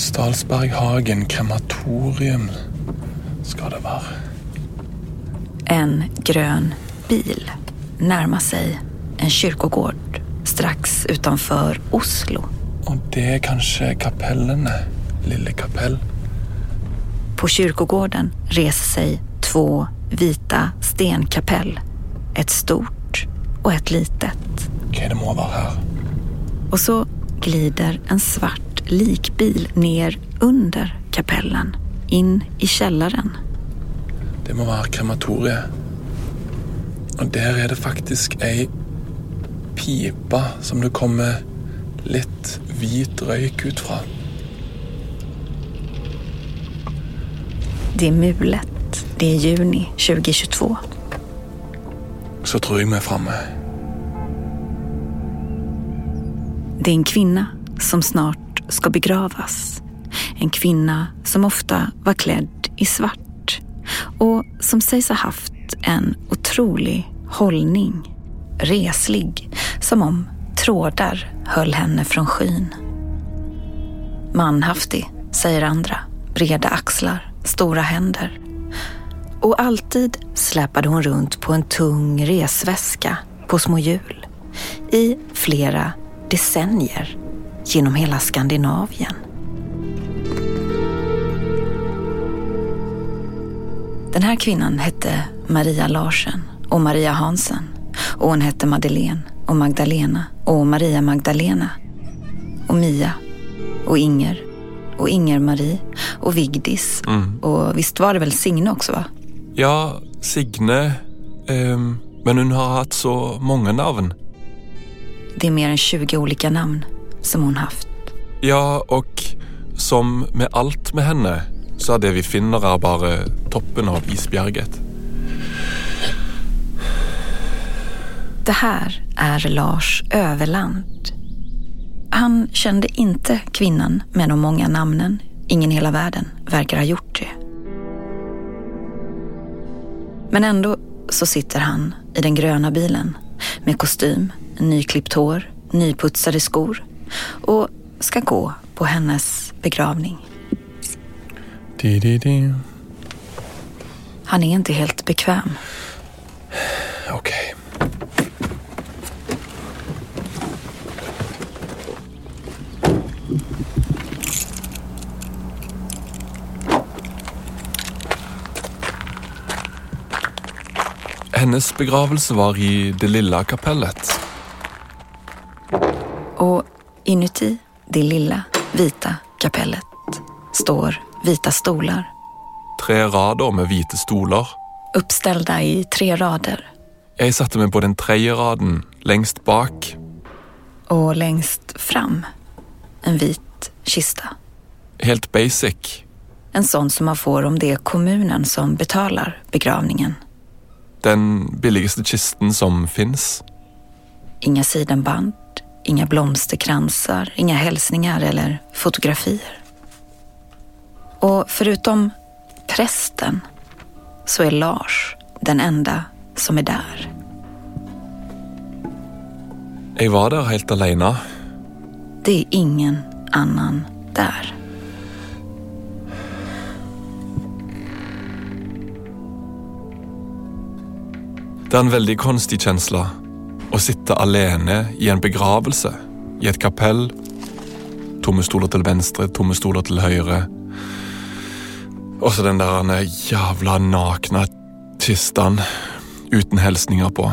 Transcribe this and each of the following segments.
Stalsberghagen krematorium ska det vara. En grön bil närmar sig en kyrkogård strax utanför Oslo. Och det är kanske kapellene, Lille kapell. På kyrkogården reser sig två vita stenkapell. Ett stort och ett litet. Okej, det må vara här. Och så glider en svart likbil ner under kapellen, in i källaren. Det må vara krematoriet. Och där är det faktiskt ei pipa som det kommer litt hvit røyk ut fra. Det är mulet. Det är juni 2022. Så tror jag är framme. Det är en kvinna som snart ska begravas. En kvinna som ofta var klädd i svart och som sägs ha haft en otrolig hållning. Reslig, som om trådar höll henne från skyn. Manhaftig, säger andra. Breda axlar, stora händer. Och alltid släpade hon runt på en tung resväska på små hjul i flera decennier genom hela Skandinavien. Den här kvinnan hette Maria Larsen och Maria Hansen och hon hette Madeleine och Magdalena och Maria Magdalena och Mia och Inger och Inger-Marie och Vigdis Mm. och visst var det väl Signe också va? Ja, Signe. ehm, men hon har haft så många namn. Det är mer än 20 olika namn som hon haft. Ja, och som med allt med henne så är det vi finner är bara toppen av isbjerget. Det här är Lars Överland. Han kände inte kvinnan med de många namnen. Ingen i hela världen verkar ha gjort det. Men ändå så sitter han i den gröna bilen med kostym, nyklippt hår, nyputsade skor och ska gå på hennes begravning. Han är inte helt bekväm. Okej. Hennes begravelse var i det lilla kapellet. Och inuti det lilla vita kapellet står vita stolar Tre rader med vita stolar. uppställda i tre rader. Jag satte mig på den tredje raden längst bak. Och längst fram en vit kista. Helt basic. En sån som man får om det är kommunen som betalar begravningen. Den billigaste kisten som finns. Inga sidenband, inga blomsterkransar, inga hälsningar eller fotografier. Och förutom prästen så är Lars den enda som är där. Jag var där helt alene. Det är ingen annan där. Det är en väldigt konstig känsla och sitta alene i en begravelse i ett kapell. Tomme stolar till vänster, tomme stolar till höger. Och så den där jävla nakna kistan utan hälsningar på.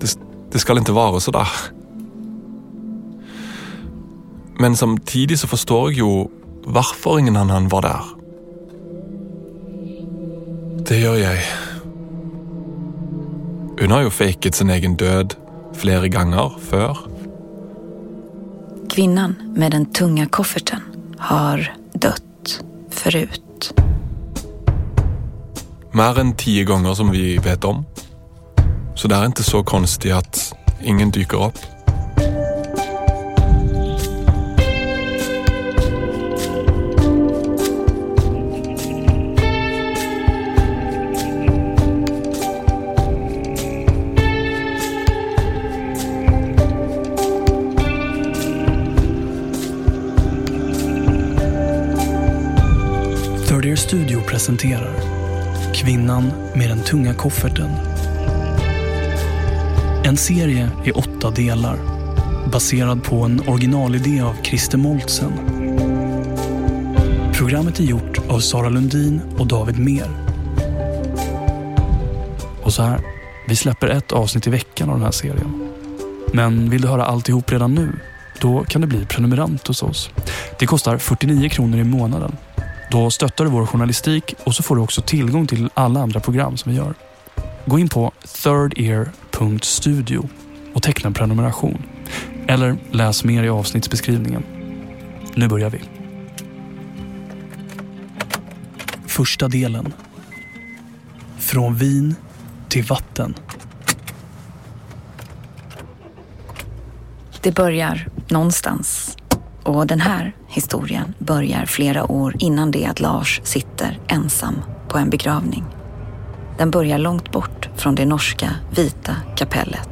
Det, det ska inte vara så där. Men samtidigt så förstår jag ju varför ingen annan var där. Det gör jag. Hon har ju fejkat sin egen död flera gånger för. Kvinnan med den tunga kofferten har dött förut. Mer än tio gånger som vi vet om. Så det är inte så konstigt att ingen dyker upp. Presenterar Kvinnan med den tunga kofferten. En serie i åtta delar baserad på en originalidé av Christer Moltsen. Programmet är gjort av Sara Lundin och David Mer. Och så här, vi släpper ett avsnitt i veckan av den här serien. Men vill du höra alltihop redan nu? Då kan du bli prenumerant hos oss. Det kostar 49 kronor i månaden. Då stöttar du vår journalistik och så får du också tillgång till alla andra program som vi gör. Gå in på thirdear.studio och teckna en prenumeration. Eller läs mer i avsnittsbeskrivningen. Nu börjar vi. Första delen. Från vin till vatten. Det börjar någonstans. Och den här historien börjar flera år innan det att Lars sitter ensam på en begravning. Den börjar långt bort från det norska vita kapellet.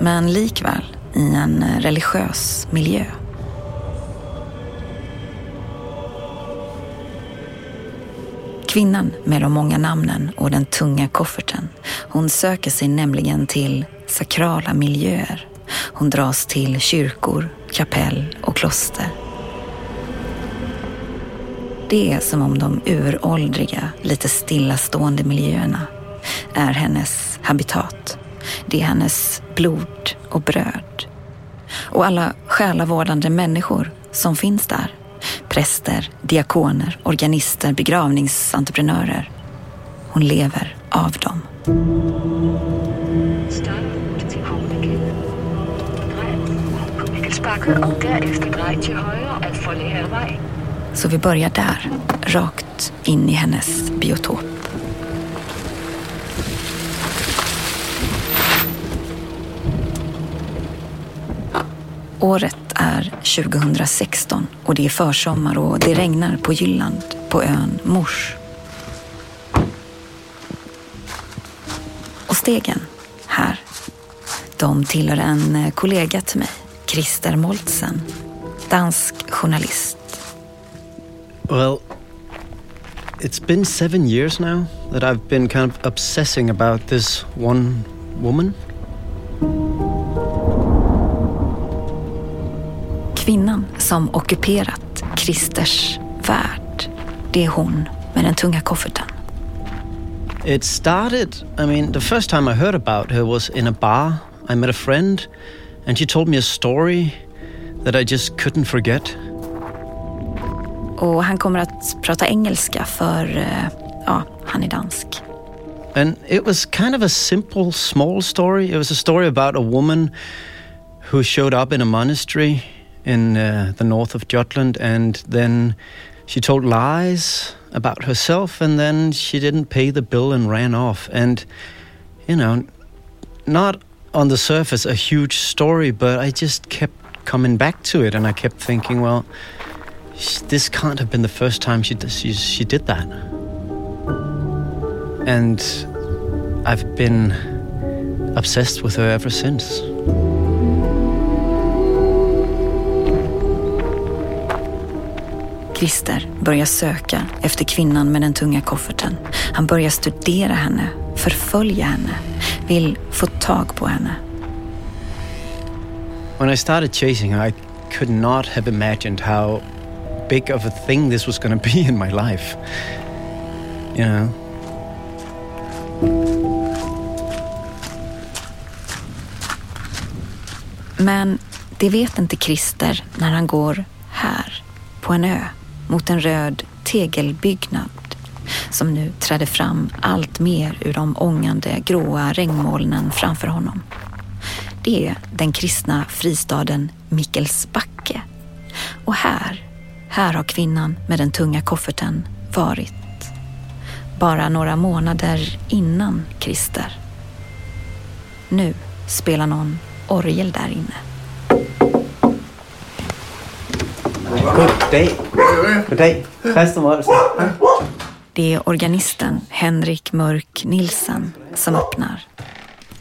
Men likväl i en religiös miljö. Kvinnan med de många namnen och den tunga kofferten. Hon söker sig nämligen till sakrala miljöer. Hon dras till kyrkor, kapell och kloster. Det är som om de uråldriga, lite stillastående miljöerna är hennes habitat. Det är hennes blod och bröd. Och alla själavårdande människor som finns där. Präster, diakoner, organister, begravningsentreprenörer. Hon lever av dem. Så vi börjar där, rakt in i hennes biotop. Året är 2016 och det är försommar och det regnar på Jylland, på ön Mors. Och stegen här, de tillhör en kollega till mig, Christer Moltsen, dansk journalist. Well, it's been seven years now that I've been kind of obsessing about this one woman. Kvinnan som ockuperat Christers värld, det är hon med den tunga kofferten. It started, I mean, the first time I heard about her was in a bar. I met a friend and she told me a story that I just couldn't forget. Och han kommer att prata engelska för, eh, ja, han är dansk. And it was kind of a simple, small story. It was a story about a woman who showed up in a monastery in uh, the north of Jutland and then she told lies about herself and then she didn't pay the bill and ran off. And, you know, not on the surface a huge story, but I just kept coming back to it and I kept thinking, well, this can't have been the first time she, she, she did that. And I've been obsessed with her ever since. Christer börjar söka efter kvinnan med den tunga kofferten. Han börjar studera henne, förfölja henne, vill få tag på henne. When I started chasing her, I could not have imagined how big of a thing this was going to be in my life. You know? Men det vet inte Christer när han går här, på en ö, mot en röd tegelbyggnad som nu träder fram allt mer ur de ångande gråa regnmolnen framför honom. Det är den kristna fristaden Mikkelsbacke. Och här, här har kvinnan med den tunga kofferten varit. Bara några månader innan Christer. Nu spelar någon orgel där inne. Goddag. Goddag. Pastor Molsen. Det är organisten Henrik Mörk Nilsen som öppnar.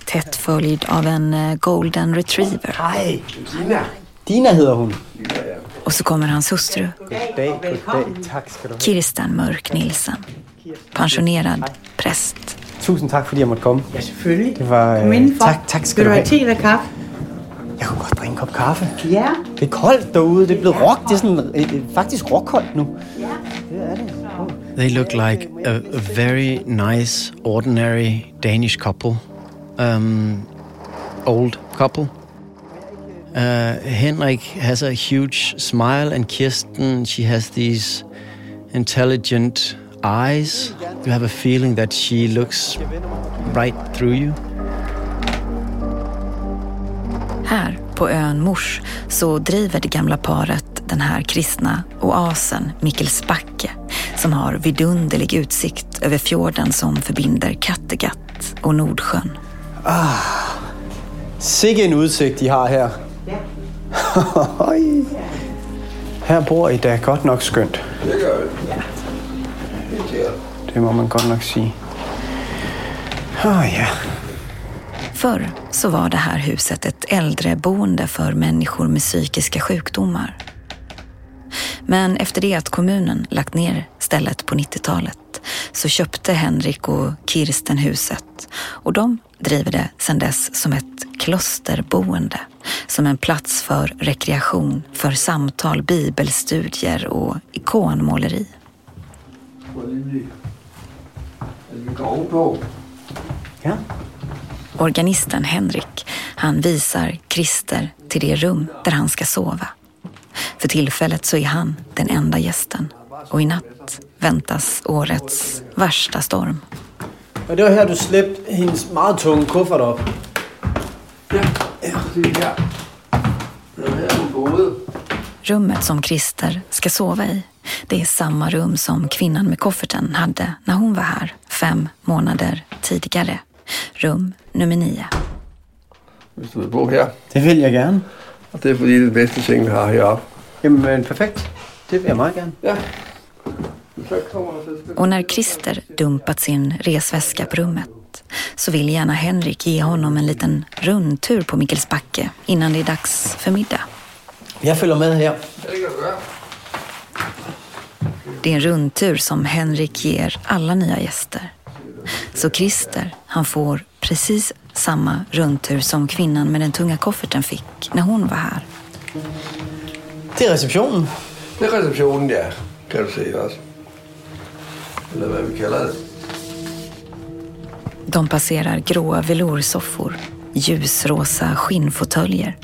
Tätt följd av en eh, golden retriever. Hej. Dina heter hon. Och så kommer hans hustru. Tack ska ha. Kirsten Mörk Nilsen. pensionerad präst. Tusind tak, fordi jeg måtte komme. Ja, selvfølgelig. Det var... Kom indenfor. tak, tak skal Vil du have. te eller kaffe? Jeg kunne godt drikke en kop kaffe. Ja. Det er koldt derude. Det er blevet rock. Det er sådan øh, øh, faktisk råkoldt nu. They look like a, a very nice, ordinary Danish couple. Um, old couple. Uh, Henrik has a huge smile, and Kirsten, she has these intelligent eyes. You have a feeling that she looks right through you. Här på ön Mors så driver det gamla paret den här kristna oasen Mikkelsbacke som har vidunderlig utsikt över fjorden som förbinder Kattegatt och Nordsjön. Sikke en udsigt, de har her. Her bor I da godt nok skønt. Det gør vi. Det må man godt nok sige. Oh, ah, ja. Förr så var det här huset ett äldreboende för människor med psykiska sjukdomar. Men efter det att kommunen lagt ner stället på 90-talet så köpte Henrik och Kirsten huset och de driver det sedan dess som ett klosterboende. Som en plats för rekreation, för samtal, bibelstudier och ikonmåleri. Ja. Organisten Henrik, han visar Christer till det rum där han ska sova. För tillfället så är han den enda gästen och i natt väntas årets värsta storm. Og det var her, du slæbte hendes meget tunge kuffert op. Ja, præcis her. Det er her, hun boede. Rummet som Christer ska sova i, det är samma rum som kvinnan med kofferten hade när hon var här fem månader tidigare. Rum nummer nio. Hvis du vil bo her. Det vil jeg gerne. Og det er fordi, det er det bedste ting, vi har heroppe. Jamen, perfekt. Det vil jeg meget gerne. Ja. Så kommer der så Och när Christer dumpat sin resväska på rummet så vill gärna Henrik ge honom en liten rundtur på Mikkelsbacke innan det är dags för middag. Jeg følger med her. Det är en rundtur som Henrik ger alla nya gäster. Så Christer, han får precis samma rundtur som kvinnan med den tunga kofferten fick när hon var här. Det er receptionen. Det er receptionen, ja. Kan du se også. Eller hvad vi kalder det. De passerar gråa veloursoffor, ljusrosa skinnfåtöljer,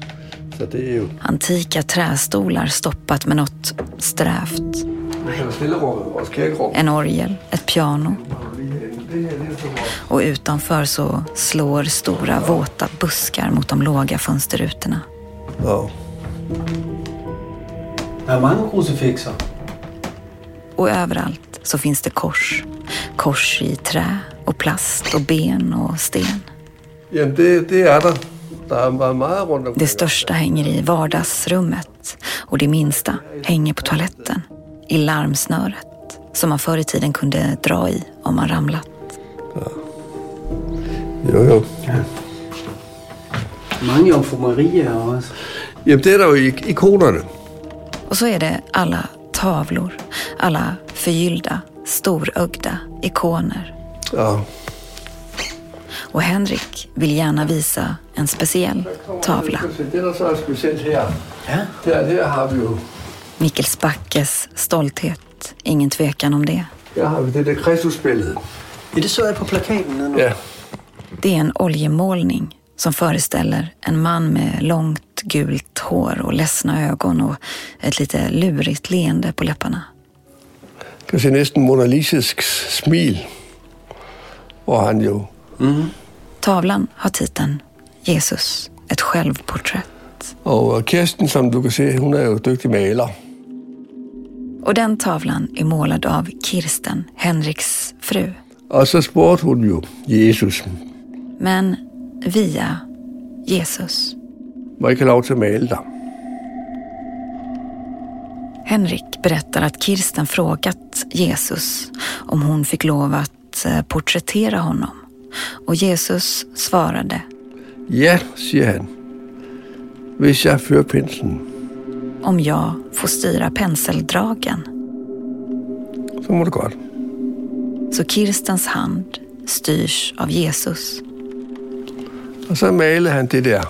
det er antika trästolar stoppat med något strävt, en orgel, ett piano Det det och utanför så slår stora våta buskar mot de låga fönsterrutorna. Ja. Der er mange krucifixer. Och överallt så finns det kors. Kors i trä och plast och ben och sten. Jamen, det, det rundt omkring. Det största hänger i vardagsrummet och det minsta hänger på toaletten. I larmsnöret som man förr i tiden kunde dra i om man ramlat. Jo, jo. Mange Jomfru Maria også. Jamen, det er der jo i ikonerne. Och så är det alla tavlor, alla förgyllda, storögda ikoner. Ja. Och Henrik vill gärna visa en speciell tavla. Det, så har vi jo Mikkelsbackes stolthet, ingen tvekan om det. her har vi det der Kristusbillede. Ja, det så jeg på plakaten Ja. Det är en oljemålning som föreställer en man med långt gult hår och ledsna ögon och ett lite lurigt leende på läpparna. Kan se næsten monalisisk smil, hvor han jo Tavlan har titeln Jesus, ett självporträtt. Og Kirsten, som du kan se, hun er jo dygtig maler. Och den tavlan är målad av Kirsten, Henriks fru. Og så spurgte hun jo Jesus, Men via Jesus. ikke have lov til at male dig? Henrik berättar att Kirsten frågat Jesus om hon fick lov att eh, porträttera honom. Och Jesus svarade Ja, siger han. Hvis jeg fører penslen, om jag får styra penseldragen. så må du godt. Så Kirstens hand styrs av Jesus Og så malede han det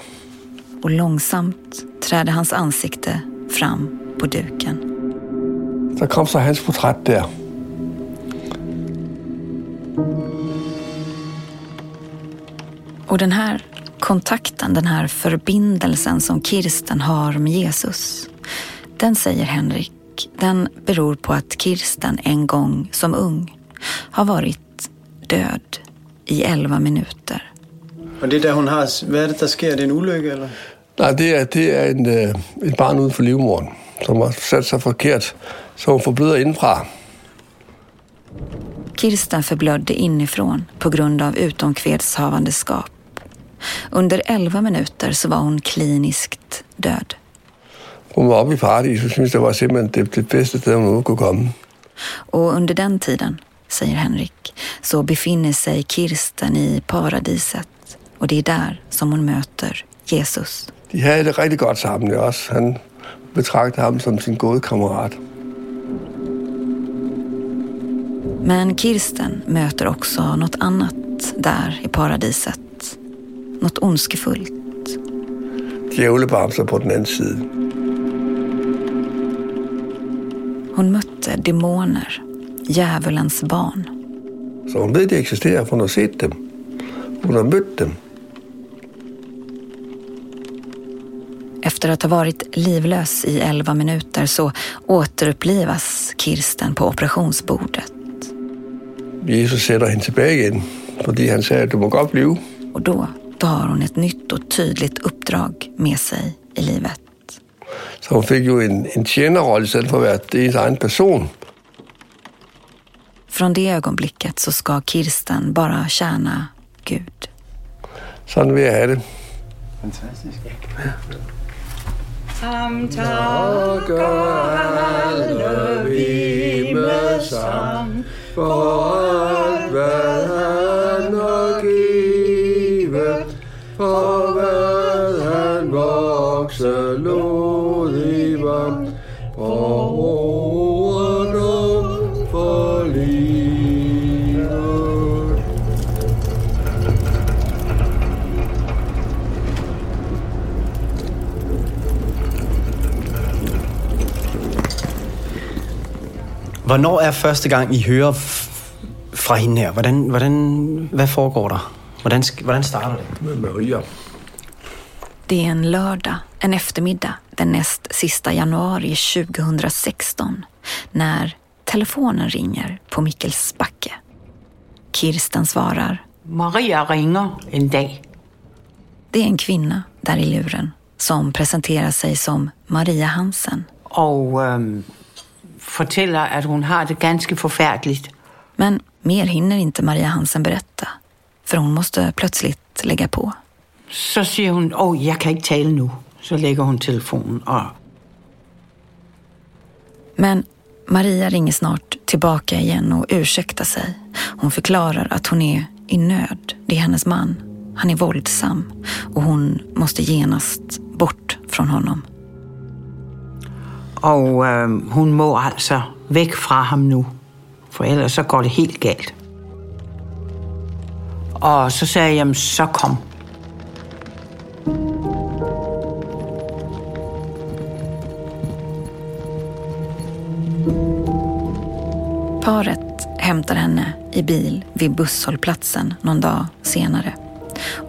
och långsamt träder hans ansikte fram på duken. Så kom så hans portræt der. Och den här kontakten, den här förbindelsen som Kirsten har med Jesus, den säger Henrik, den beror på att Kirsten en gång som ung har varit död i elva minuter. Og det der, hun har... Hvad er det, der sker? Er det en ulykke, eller? Nej, det er, det er en, øh, et barn uden for livmoderen, som har sat sig forkert, så hun forbløder indenfra. Kirsten förblödde inifrån på grund av utomkvedshavandeskap. Under elva minuter så var hon kliniskt död. Hun var oppe i paradis og syntes, det var simpelthen det, det sted, hun overhovedet kunne komme. Och under den tiden, säger Henrik, så befinner sig Kirsten i paradiset och det är där som hon möter Jesus. De havde det rigtig godt sammen ja, også. Han betragtede ham som sin gode kammerat. Men Kirsten möter också något annat där i paradiset. Något ondskefullt. Djævlebamser på den anden side. Hon mötte demoner, djävulens barn. Så hun ved, de eksisterer, for hun har set dem. Hun har mødt dem. Efter att ha varit livlös i elva minuter så återupplivas Kirsten på operationsbordet. Jesus sætter hende tilbage igen, fordi han sagde, at du må godt blive. Och då, då har hon ett nytt och tydligt uppdrag med sig i livet. Så hun fik jo en, en tjenerrolle, i stedet for at være ens egen person. Från det ögonblicket så ska Kirsten bara tjäna Gud. Sådan vil jeg have det. Fantastisk. For alt, hvad han har givet, for hvad han vokser lodig Hvornår er første gang, I hører fra hende her? Hvordan, hvordan, hvad foregår der? Hvordan, hvordan starter det? Med Maria. Det är en lördag, en eftermiddag den näst sista januari 2016 när telefonen ringer på Mikkelsbacke. Kirsten svarar. Maria ringer en dag. Det är en kvinna där i luren som presenterar sig som Maria Hansen. og øhm, fortæller, at hun har det ganske forfærdeligt. Men mer hinner inte Maria Hansen berätta för hon måste plötsligt lägga på. Så siger hun, åh, jeg kan ikke tale nu. Så lægger hun telefonen, og Men Maria ringer snart tillbaka igen och ursäktar sig. Hon förklarar att hon är i nöd. Det är hennes man. Han är våldsam och hon måste genast bort från honom og øh, hun må altså væk fra ham nu. For ellers så går det helt galt. Og så sagde jeg, jamen så kom. Paret hämtar henne i bil vid busshållplatsen någon dag senare.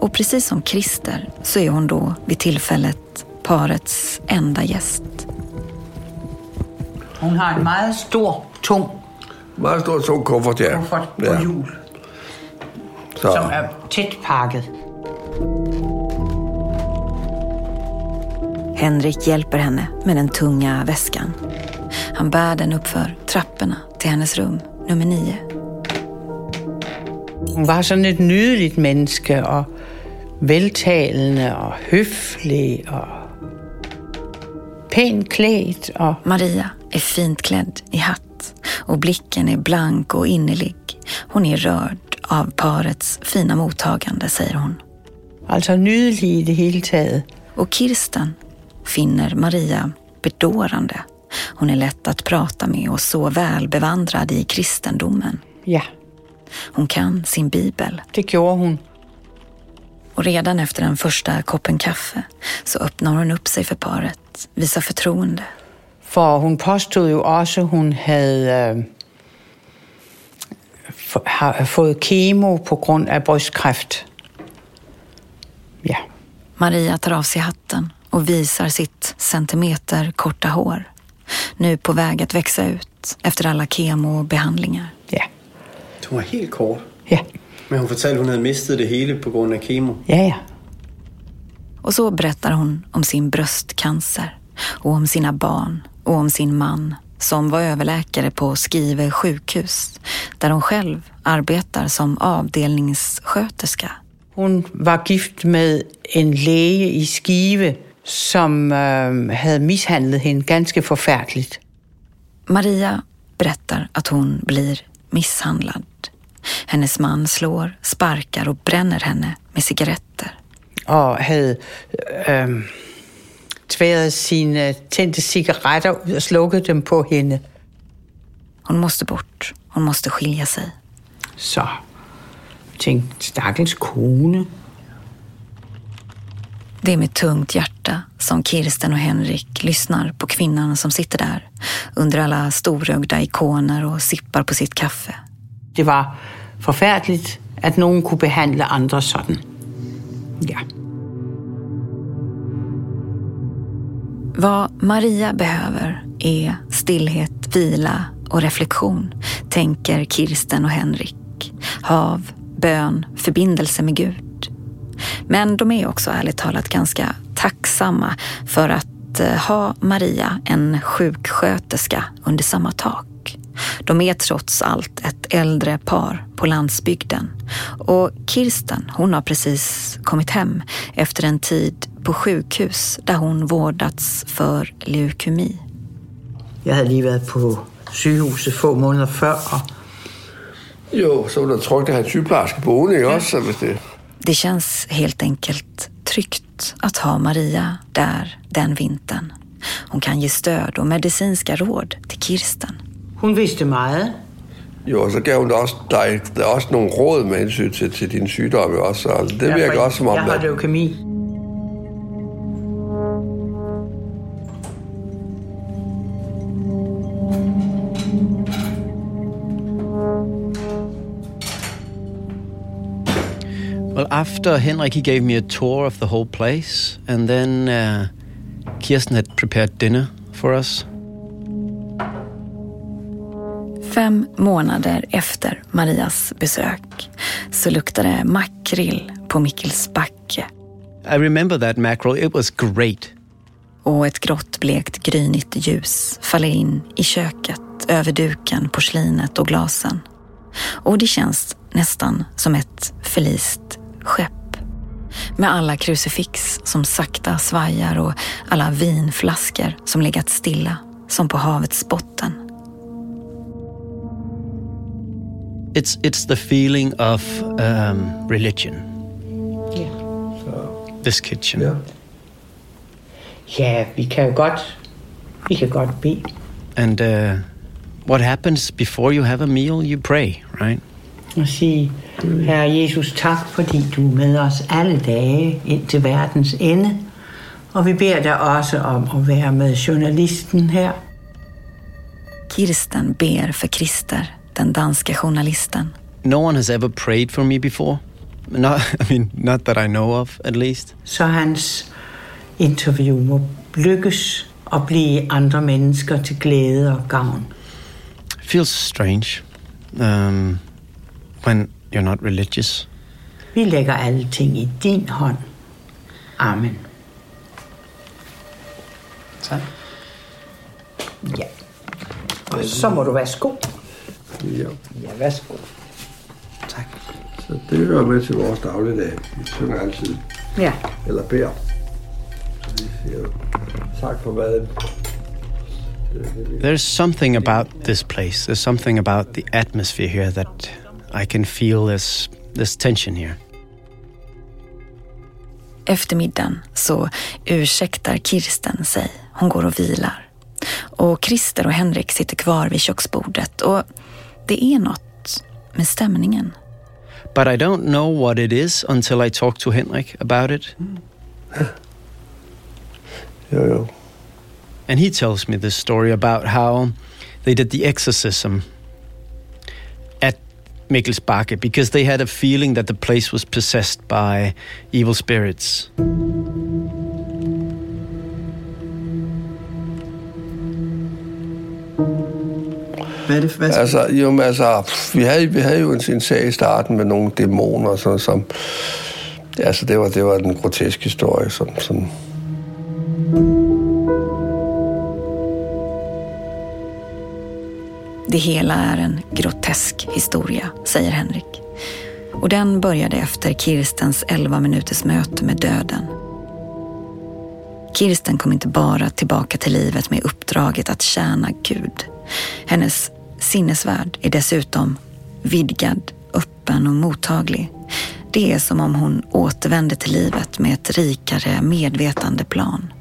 Och precis som Christer så är hon då vid tillfället parets enda gäst. Hun har en meget stor, tung Meget stor tung kuffert, ja. kuffert på ja. hjul, Så, som er tæt pakket. Henrik hjälper henne med den tunga väskan. Han bär den uppför trapporna till hennes rum, nummer nio. Hun var sådan et nydeligt menneske, og veltalende og høflig og pænt klædt. Og Maria är fint klädd i hatt och blicken är blank och innerlig. Hon är rörd av parets fina mottagande, säger hon. altså nydelig i det hele taget. Och Kirsten finner Maria bedårande. Hon är lätt att prata med och så väl bevandrad i kristendomen. Ja, Hon kan sin bibel. Det gjorde hon. Och redan efter den första koppen kaffe så öppnar hon upp sig för paret, visar förtroende. For hun påstod jo også, hun havde øh, f- har fået kemo på grund af brystkræft. Ja. Maria tar av sig hatten och visar sitt centimeter korta hår. Nu på väg att växa ut efter alla kemobehandlingar. Ja. Hun var helt kort. Ja. Men hun fortalte, hun havde mistet det hele på grund af kemo. Ja, ja. Och så berättar hon om sin bröstcancer och om sina barn och om sin man som var överläkare på Skive sjukhus där hon själv arbetar som avdelningssköterska. Hun var gift med en læge i Skive, som øh, havde mishandlet hende ganske forfærdeligt. Maria berättar att hon blir misshandlad. Hennes man slår, sparkar och bränner henne med cigaretter. Og havde øh, tværet sine tændte cigaretter ud og slukket dem på hende. Hon måste bort. Hon måste skilja sig. Så tænkte, stakkels kone. Det är med tungt hjärta som Kirsten och Henrik lyssnar på kvinnan som sitter där under alla storögda ikoner och sippar på sitt kaffe. Det var forfærdeligt, at nogen kunne behandle andre sådan. Ja. Vad Maria behöver är stillhet, vila och reflektion, tänker Kirsten och Henrik. Hav, bön, förbindelse med Gud. Men de är också ärligt talat ganska tacksamma för att eh, ha Maria, en sjuksköterska, under samma tak. De är trots allt ett äldre par på landsbygden. Och Kirsten, hon har precis kommit hem efter en tid på sjukhus där hon vårdats för leukemi. Jeg havde lige været på sygehuset få måneder før, og Jo, så ville der trygt at have en sygeplejerske boende, ikke også? Så hvis det... Det känns helt enkelt tryggt att ha Maria där den vintern. Hon kan ge stöd och medicinska råd till Kirsten. Hun vidste meget. Jo, og så gav hun dig også, dig der er også nogle råd med hensyn til, til din sygdom, også. Altså, det virker også som om, Jeg har at, leukemi. Well, after Henrik, he gave me a tour of the whole place, and then uh, Kirsten had prepared dinner for us. Fem månader efter Marias besök så luktar det makrill på Mikkelsbacke I remember that mackerel. It was great. och ett grått blekt grynigt ljus faller in i köket över duken, porslinet och glasen. Och det känns nästan som ett förlist skepp. Med alla krucifix som sakta svajar och alla vinflaskor som legat stilla som på havets botten. It's it's the feeling of um, religion. Ja. This kitchen. Yeah. ja, vi kan jo godt, vi kan godt bede. And uh, what happens before you have a meal? You pray, right? Og sige, Herre Jesus, tak fordi du er med os alle dage ind til verdens ende. Og vi beder dig også om at være med journalisten her. Kirsten ber för Christer, den danske journalisten. No one has ever prayed for me before. Not, I mean, not that I know of, at least. Så hans interview må lykkes og blive andre mennesker til glæde og gavn. It feels strange um, when you're not religious. Vi lægger alle ting i din hånd. Amen. Så. Ja. Så må du værsgo. Ja. Ja, værsgo. Tak. Så det hører med til vores dagligdag. Vi synger altid, Ja. eller beder. Så vi siger tak for maden. There's something about this place. There's something about the atmosphere here that I can feel this this tension here. Efter middagen så ursäktar Kirsten sig. Hon går och vilar. Och Christer och Henrik sitter kvar vid köksbordet och det är något med stämningen. But I don't know what it is until I talk to Henrik about it. Jo, jo. And he tells me this story about how they did the exorcism at Mikkelsbacke because they had a feeling that the place was possessed by evil spirits. Hvad er det? Hvad Altså, jo, men altså, pff, vi havde, vi havde jo en, en sag i starten med nogle dæmoner, sådan, som... Altså, det var, det var en grotesk historie, som, som Det hela är en grotesk historia, säger Henrik. Och den började efter Kirstens 11 minuters möte med döden. Kirsten kom inte bara tillbaka till livet med uppdraget att tjäna Gud. Hennes sinnesvärld är dessutom vidgad, öppen och mottaglig. Det är som om hon återvände till livet med ett rikare medvetande plan.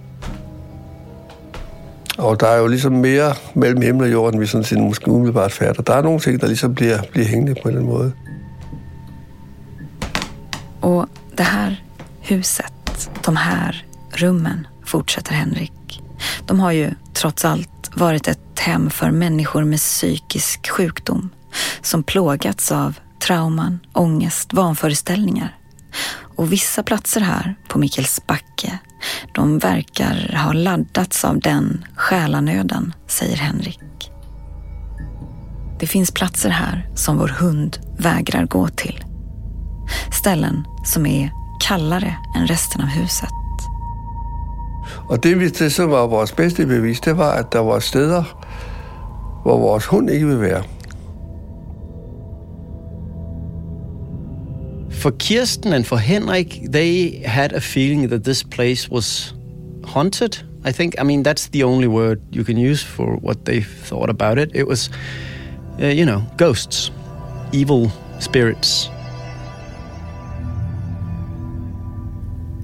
Og der er jo ligesom mere mellem himmel og jorden, vi sådan måske umiddelbart fatter. Der er nogle ting, der ligesom bliver, bliver hængende på den måde. Och det här huset, de här rummen, fortsätter Henrik. De har ju trots allt varit ett hem för människor med psykisk sjukdom som plågats av trauman, ångest, vanföreställningar. Och vissa platser här på Mikkelsbacke, de verkar ha laddats av den själanöden, säger Henrik. Det finns platser här som vår hund vägrar gå till. Ställen som är kallare än resten av huset. Och det, det som var vores bedste bevis, det var, att det var steder, hvor vores hund ikke vil være. For Kirsten and for Henrik, they had a feeling that this place was haunted. I think, I mean, that's the only word you can use for what they thought about it. It was, uh, you know, ghosts, evil spirits.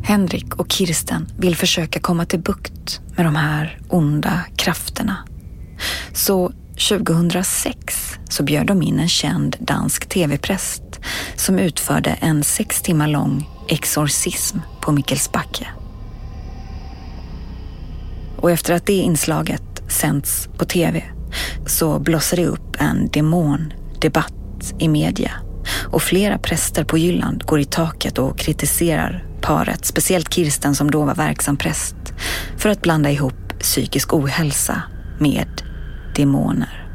Henrik och Kirsten vill försöka komma till bukt med de här onda krafterna. Så 2006 så bjöd de in en känd dansk tv-präst som utförde en sex timmar lång exorcism på Mikkelsbacke. Och efter att det inslaget sänds på tv så blossar det upp en demondebatt i media och flera präster på Jylland går i taket och kritiserar paret, speciellt Kirsten som då var verksam präst, för att blanda ihop psykisk ohälsa med demoner.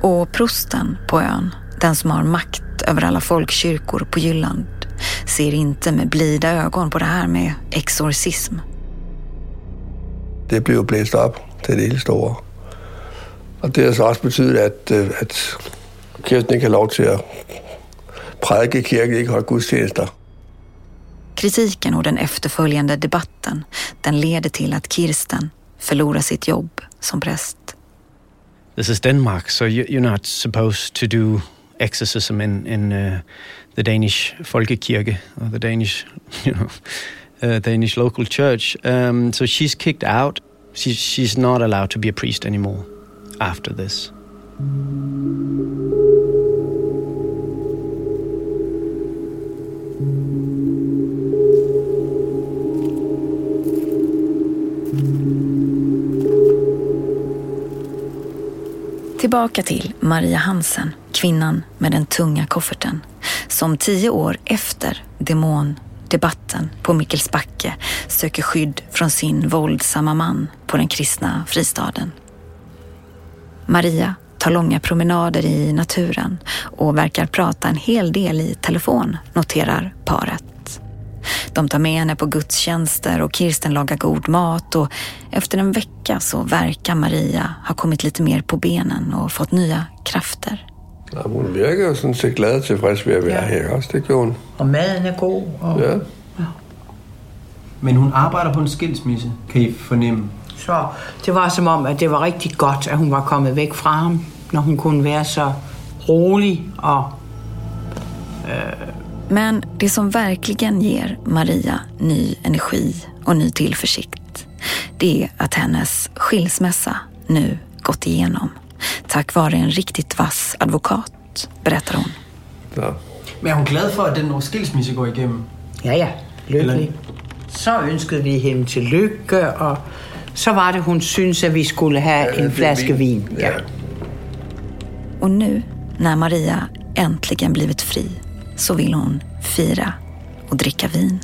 Och prosten på ön, den som har makt över alla folkkyrkor på Jylland, ser inte med blida ögon på det här med exorcism. Det blev jo blæst op til det hele store. Og det har så også betydet, at, øh, at Kirsten ikke har lov til at prædike i kirken, ikke holde gudstjenester. Kritiken och den efterföljande debatten, den leder till att Kirsten förlora sitt jobb som präst. This is Denmark, so you're not supposed to do exorcism in in uh, the Danish Folkekirke or the Danish, you know, uh, Danish local church. Um, so she's kicked out. She, she's not allowed to be a priest anymore after this. Tillbaka till Maria Hansen, kvinnan med den tunga kofferten, som tio år efter demondebatten på Mikkelsbacke söker skydd från sin våldsamma man på den kristna fristaden. Maria tar långa promenader i naturen och verkar prata en hel del i telefon, noterar paret. De tar med henne på gudstjänster och Kirsten lagar god mat och efter en vecka så verkar Maria ha kommit lite mer på benen og fått nya krafter. Ja, jo sådan set glad og tilfreds ved at være Ja. også. Det gjorde hun. Og maden er god. Og Ja. Men hun arbejder på en skilsmisse, kan I fornemme. Så det var som om, at det var rigtig godt, at hun var kommet væk fra ham, når hun kunne være så rolig og Men det som verkligen ger Maria ny energi och ny tillförsikt, det är att hennes skilsmässa nu gått igenom. tack vare en riktigt vass advokat, berättar hon. Ja. Men er hun glad for, at den år skilsmisse går igennem? Ja, ja, lykkelig. Så ønskede vi hende til lykke, og så var det, hun syntes, at vi skulle Ja, en er vin. Ja. Och nu, när Maria äntligen blivit fri, så vill hon fira och dricka vin.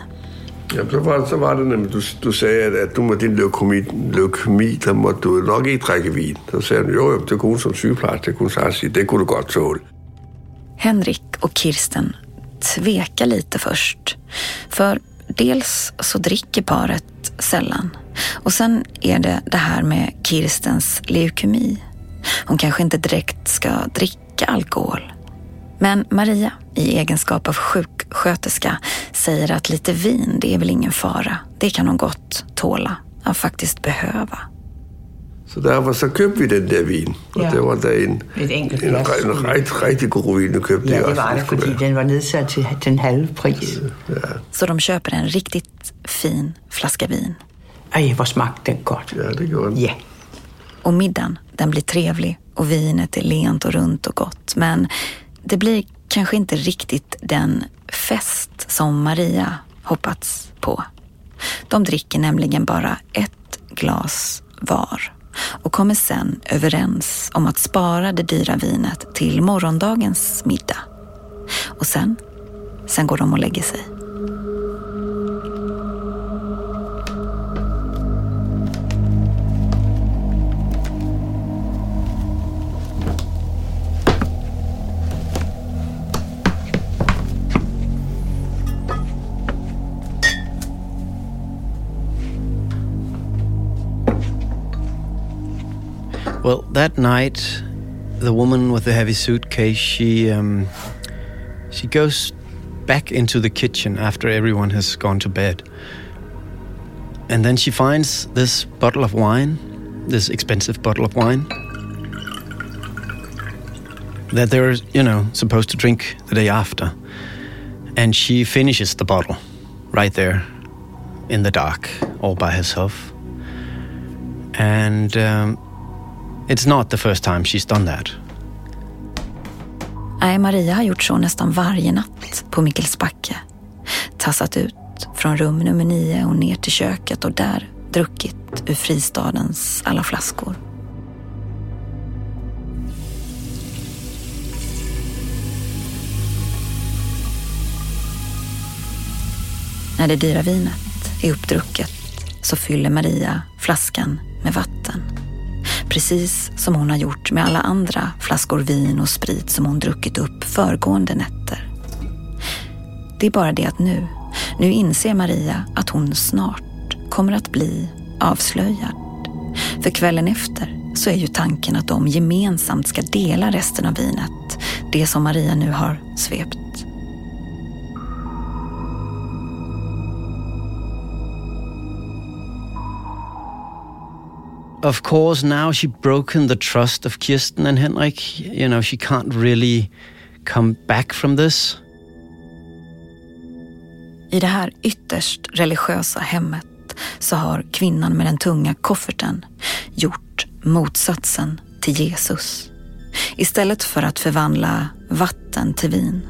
Ja, så, var, så var det nemlig, du, du sagde, at, at du med din leukemi, leukemi, der måtte du nok ikke drikke vin. Så sagde hun, jo, det kunne hun som sygeplejerske, det kunne du godt tåle. Henrik och Kirsten tvekar lite först. För dels så dricker paret sällan. Och sen är det det här med Kirstens leukemi. Hon kanske inte direkt ska dricka alkohol. Men Maria, i egenskap av sjuksköterska, säger att lite vin, det är väl ingen fara. Det kan hon gott tåla, ja faktiskt behöva. Så derfor så købte vi den der vin. Ja. det var da en, Et enkelt en, glas. en, en rigtig god vin, du købte. Ja, det var det, være. den var nedsat til den halve pris. Så de köper en riktigt fin flaska vin. Ej, hvor smagte den godt. Ja, det gjorde den. Ja, Och middagen, den blir trevlig och vinet är lent och runt och gott. Men det blir kanske inte riktigt den fest som Maria hoppats på. De dricker nämligen bara ett glas var och kommer sen överens om att spara det dyra vinet till morgondagens middag. Och sen, sen går de och lägger sig. Well, that night, the woman with the heavy suitcase, she um, she goes back into the kitchen after everyone has gone to bed. And then she finds this bottle of wine, this expensive bottle of wine that they're, you know, supposed to drink the day after. And she finishes the bottle right there in the dark, all by herself. And um, it's not the first time she's done that. Nej, Maria har gjort så nästan varje natt på Mikkelsbacke. Tassat ut från rum nummer nio och ner till köket och där druckit ur fristadens alla flaskor. När det dyra vinet är uppdrucket så fyller Maria flaskan med vatten. Precis som hon har gjort med alla andra flaskor vin och sprit som hon druckit upp föregående nätter. Det är bara det att nu, nu inser Maria att hon snart kommer att bli avslöjad. För kvällen efter så är ju tanken att de gemensamt ska dela resten av vinet. Det som Maria nu har svept. Of course, now she broken the trust of Kirsten and Henrik. You know, she can't really come back from this. I det här ytterst religiösa hemmet så har kvinnan med den tunga kofferten gjort motsatsen till Jesus. Istället för att förvandla vatten till vin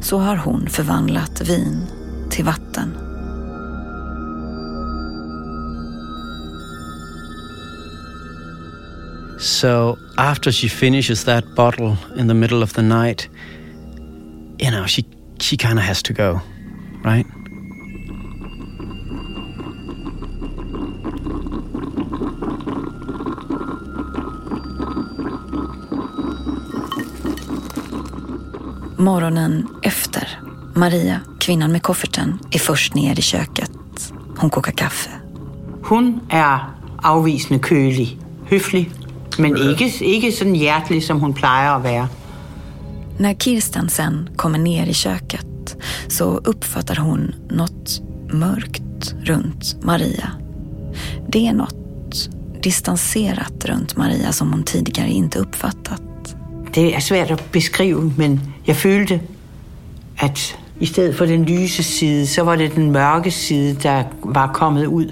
så har hon förvandlat vin till vatten. So after she finishes that bottle in the middle of the night, you know, she she kind of has to go, right? Morgonen efter. Maria, kvinnan med kofferten, är först ner i köket. Hon kokar kaffe. Hun er afvisende kølig, høflig, men ikke, ikke sådan hjertelig, som hun plejer at være. När Kirsten sen kommer ner i köket så uppfattar hon något mörkt runt Maria. Det är något distanserat runt Maria som hon tidigare inte uppfattat. Det er svært at beskrive, men jeg følte, at i stedet for den lyse side, så var det den mørke side, der var kommet ud.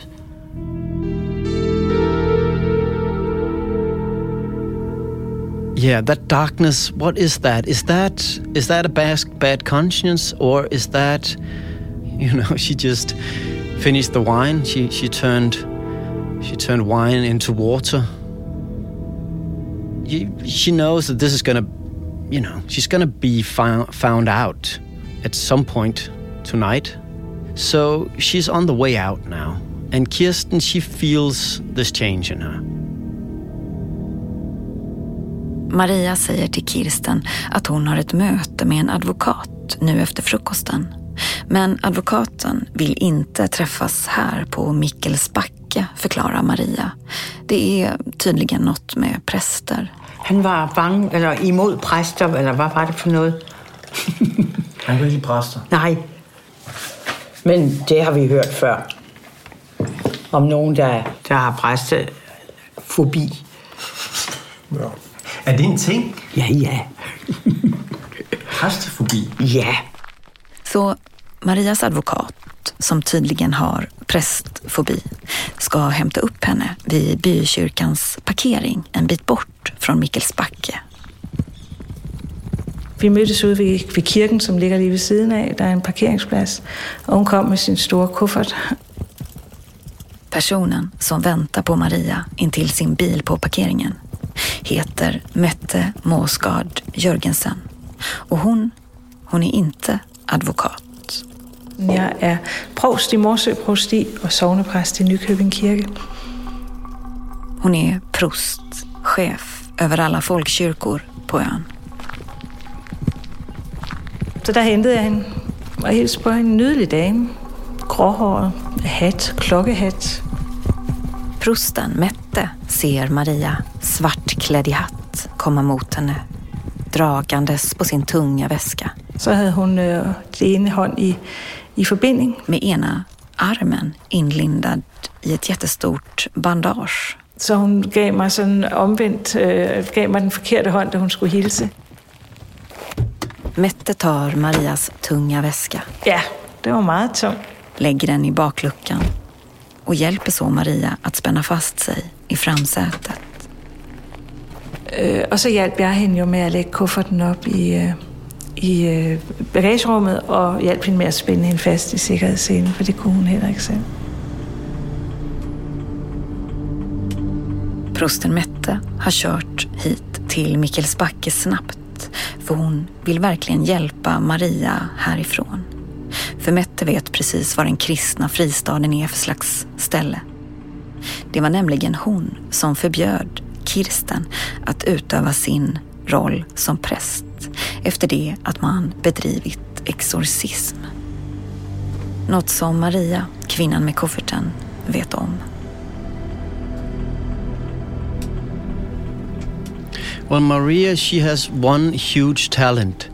yeah, that darkness. What is that? Is that is that a bad bad conscience, or is that, you know, she just finished the wine. She she turned she turned wine into water. You, she knows that this is gonna, you know, she's gonna be found found out at some point tonight. So she's on the way out now. And Kirsten, she feels this change in her. Maria säger till Kirsten att hon har ett möte med en advokat nu efter frukosten. Men advokaten vill inte träffas här på Mikkelsbacke, förklarar Maria. Det är tydligen något med präster. Han var bange, eller imod præster, eller hvad var det for noget? Han ikke lide præster. Nej. Men det har vi hørt før. Om nogen, der, der har præstefobi. Ja. Er det en ting? Ja, ja. Præstefobi? Ja. Så Marias advokat, som tydligen har prästfobi, ska hämta upp henne vid bykyrkans parkering en bit bort från Mikkelsbacke. Vi mødtes ude ved, ved kirken, som ligger lige ved siden af. Der er en parkeringsplads. Og hun kom med sin store kuffert. Personen som väntar på Maria intill sin bil på parkeringen heter Mette Måsgard Jørgensen. Och hon, hon är inte advokat. Jeg er provst i Morsø Provsti og sovnepræst i Nykøbing Kirke. Hon är prost, chef över alla folkkyrkor på ön. Så der hentede jeg hende og hilste på en nydelig dame. Gråhåret, hat, klokkehat. Prosten Mette ser Maria svartklädd i hatt komma mot henne dragandes på sin tunga väska Så øh, det ene hånd i, i forbinding. med ena armen inlindad i ett jättestort bandage. Så hun gav mig sådan omvendt, øh, gav mig den forkerte hånd, da hun skulle hilse. Mette tar Marias tunga väska, Ja, det var meget tung. lägger den i bakluckan och hjälper så Maria att spänna fast sig i framsätet. Øh, og så hjalp jeg hende jo med at lægge kufferten op i, øh, i øh, bagagerummet, og hjalp hende med at spænde hende fast i sikkerhedsselen, for det kunne hun heller ikke selv. Prosten Mette har kört hit till Mikkelsbacke snabbt för hon vill verkligen hjälpa Maria härifrån. För Mette vet precis vad den kristna fristaden är för slags ställe. Det var nämligen hon som förbjöd Kirsten att utöva sin roll som präst efter det att man bedrivit exorcism. Något som Maria, kvinnan med kofferten, vet om. Well, Maria, she has one huge talent,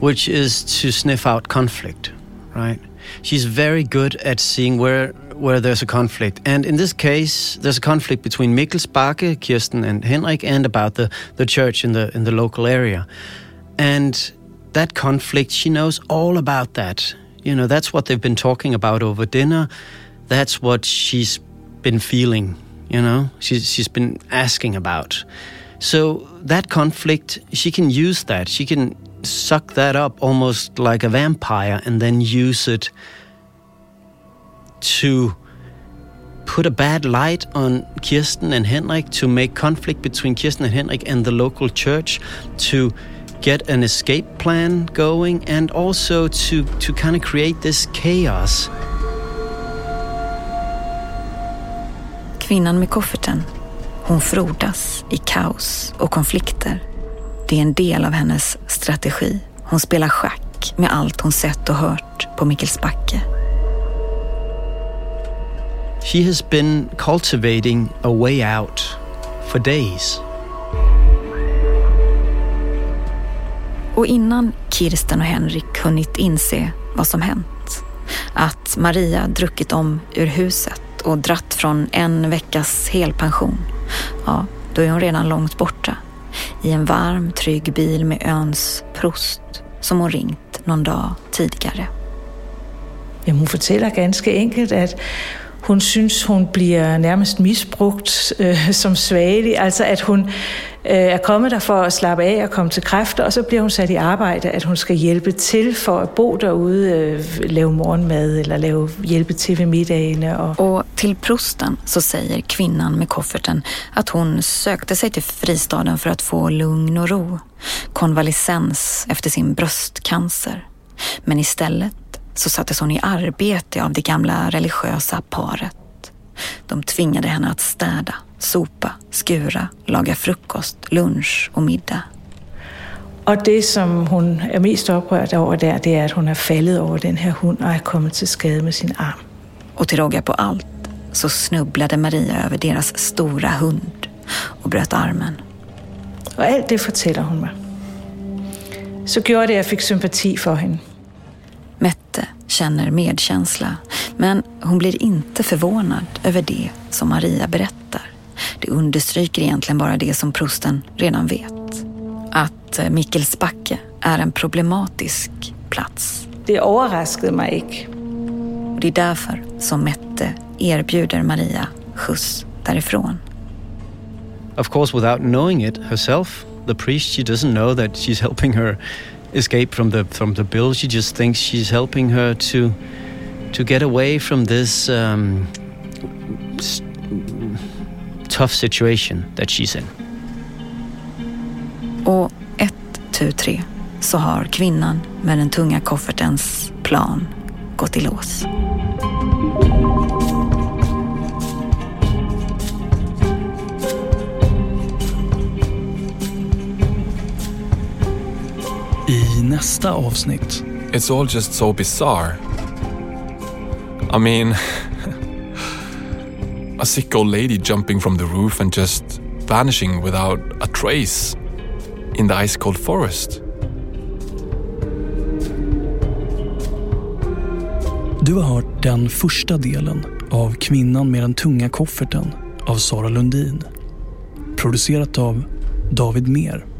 which is to sniff out conflict, right? She's very good at seeing where where there's a conflict. And in this case, there's a conflict between Mikkelsbacke, Kirsten, and Henrik, and about the, the church in the in the local area. And that conflict, she knows all about that. You know, that's what they've been talking about over dinner. That's what she's been feeling, you know, she's, she's been asking about. So that conflict, she can use that. She can suck that up almost like a vampire and then use it to put a bad light on Kirsten and Henrik, to make conflict between Kirsten and Henrik and the local church, to get an escape plan going, and also to, to kind of create this chaos. Kvinnan med kofferten, hon frodas i kaos och konflikter. Det är en del av hennes strategi. Hon spelar schack med allt hon sett och hört på Mikkelsbacke. She has been cultivating a way out for days. Och innan Kirsten och Henrik hunnit inse vad som hänt, att Maria druckit om ur huset och dratt från en veckas helpension, ja, då är hon redan långt borta. I en varm, trygg bil med öns prost som hon ringt någon dag tidigare. Jamen, hun fortæller ganske enkelt, at hun synes, hun bliver nærmest misbrugt øh, som svagelig. Altså, at hun, øh, er kommet der for at slappe af og komme til kræfter, og så bliver hun sat i arbejde, at hun skal hjælpe til for at bo derude, øh, lave morgenmad eller lave, hjælpe til ved middagene. Og... Och till prosten så säger kvinnan med kofferten att hon sökte sig till fristaden för att få lugn och ro, konvalescens efter sin bröstcancer. Men istället så sattes hon i arbete av det gamla religiösa paret. De tvingade henne att städa, sopa, skura, laga frukost, lunch och middag. Og det, som hun er mest oprørt over der, det er, at hun er faldet over den her hund og er kommet til skade med sin arm. Och till råga på allt så snubblade Maria över deras stora hund och bröt armen. Og alt det fortæller hun mig. Så gjorde det, at jeg fik sympati for hende. Känner medkänsla, men hon blir inte förvånad över det som Maria berättar. Det understryker egentligen bara det som prosten redan vet. Att eh, Mikkelsbacke är en problematisk plats. Det overraskede mig. Och det är därför som Mette erbjuder Maria skjuts därifrån. Of course, without knowing it herself, the priest, she doesn't know that she's helping her escape from the from the bill. She just thinks she's helping her to to get away from this um, tough situation that she's in. Och ett, tu, tre så har kvinnan med den tunga koffertens plan gått i lås. I nästa avsnitt It's all just so bizarre. I mean, a sick old lady jumping from the roof and just vanishing without a trace in the ice cold forest. Du har hört den första delen av Kvinnan med den tunga kofferten av Sara Lundin. Producerat av David Mer.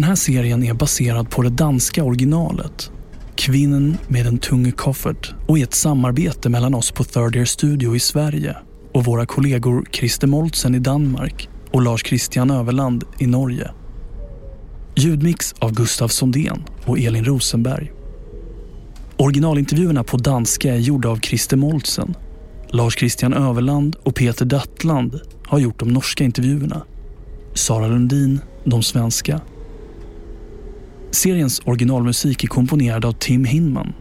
Den här serien är baserad på det danska originalet Kvinnen med en tung koffert och är ett samarbete mellan oss på Third Year Studio i Sverige och våra kollegor Christer Moltsen i Danmark och Lars Christian Överland i Norge. Ljudmix av Gustav Sondén och Elin Rosenberg. Originalintervjuerna på danska är gjorda av Christer Moltsen. Lars Christian Överland och Peter Dattland har gjort de norska intervjuerna. Sara Lundin de svenska. Seriens originalmusik är komponerad av Tim Hinman.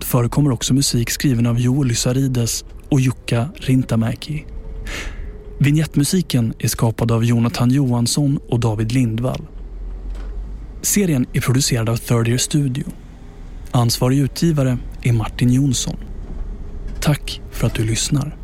Det förekommer också musik skriven av Joel Lysarides och Jukka Rintamäki. Vignettmusiken är skapad av Jonathan Johansson och David Lindvall. Serien är producerad av Third Year Studio. Ansvarig utgivare är Martin Jonsson. Tack för att du lyssnar.